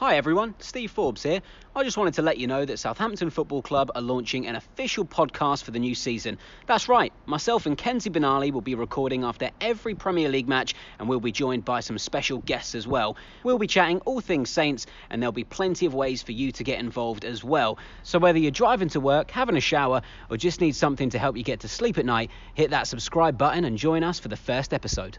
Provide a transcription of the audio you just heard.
Hi everyone, Steve Forbes here. I just wanted to let you know that Southampton Football Club are launching an official podcast for the new season. That's right, myself and Kenzie Benali will be recording after every Premier League match and we'll be joined by some special guests as well. We'll be chatting all things Saints and there'll be plenty of ways for you to get involved as well. So whether you're driving to work, having a shower, or just need something to help you get to sleep at night, hit that subscribe button and join us for the first episode.